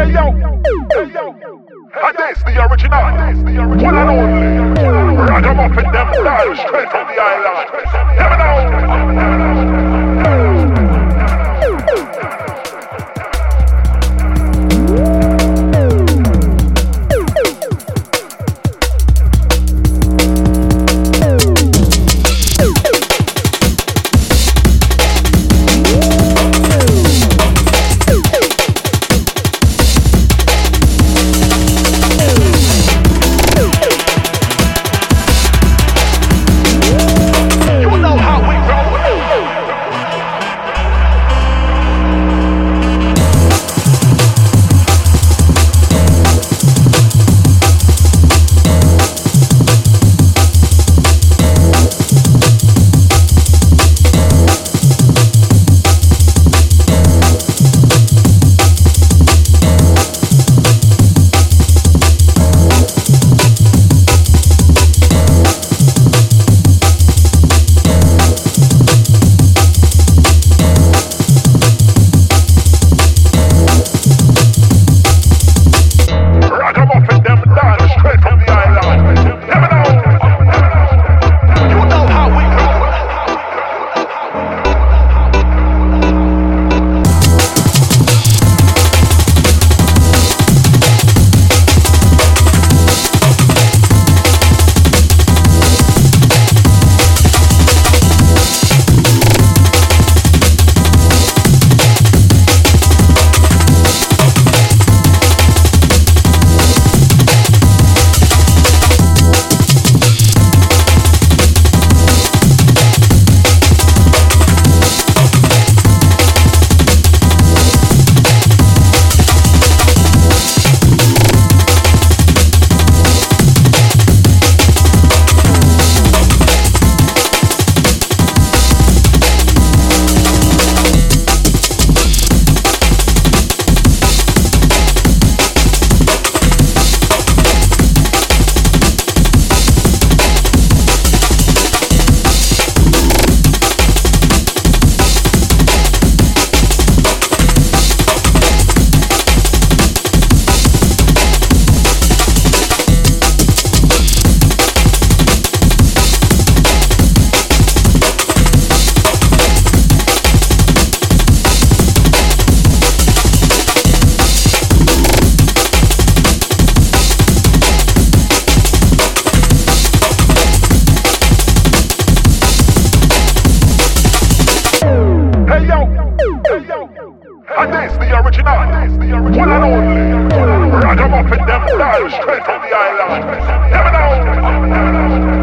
Hey yo, hey yo. And this the original, one and only. Ragamuffin them style straight from the island. Never know. And this the original, this the one and only. Ragamuffin them style straight from the island. Hear me now.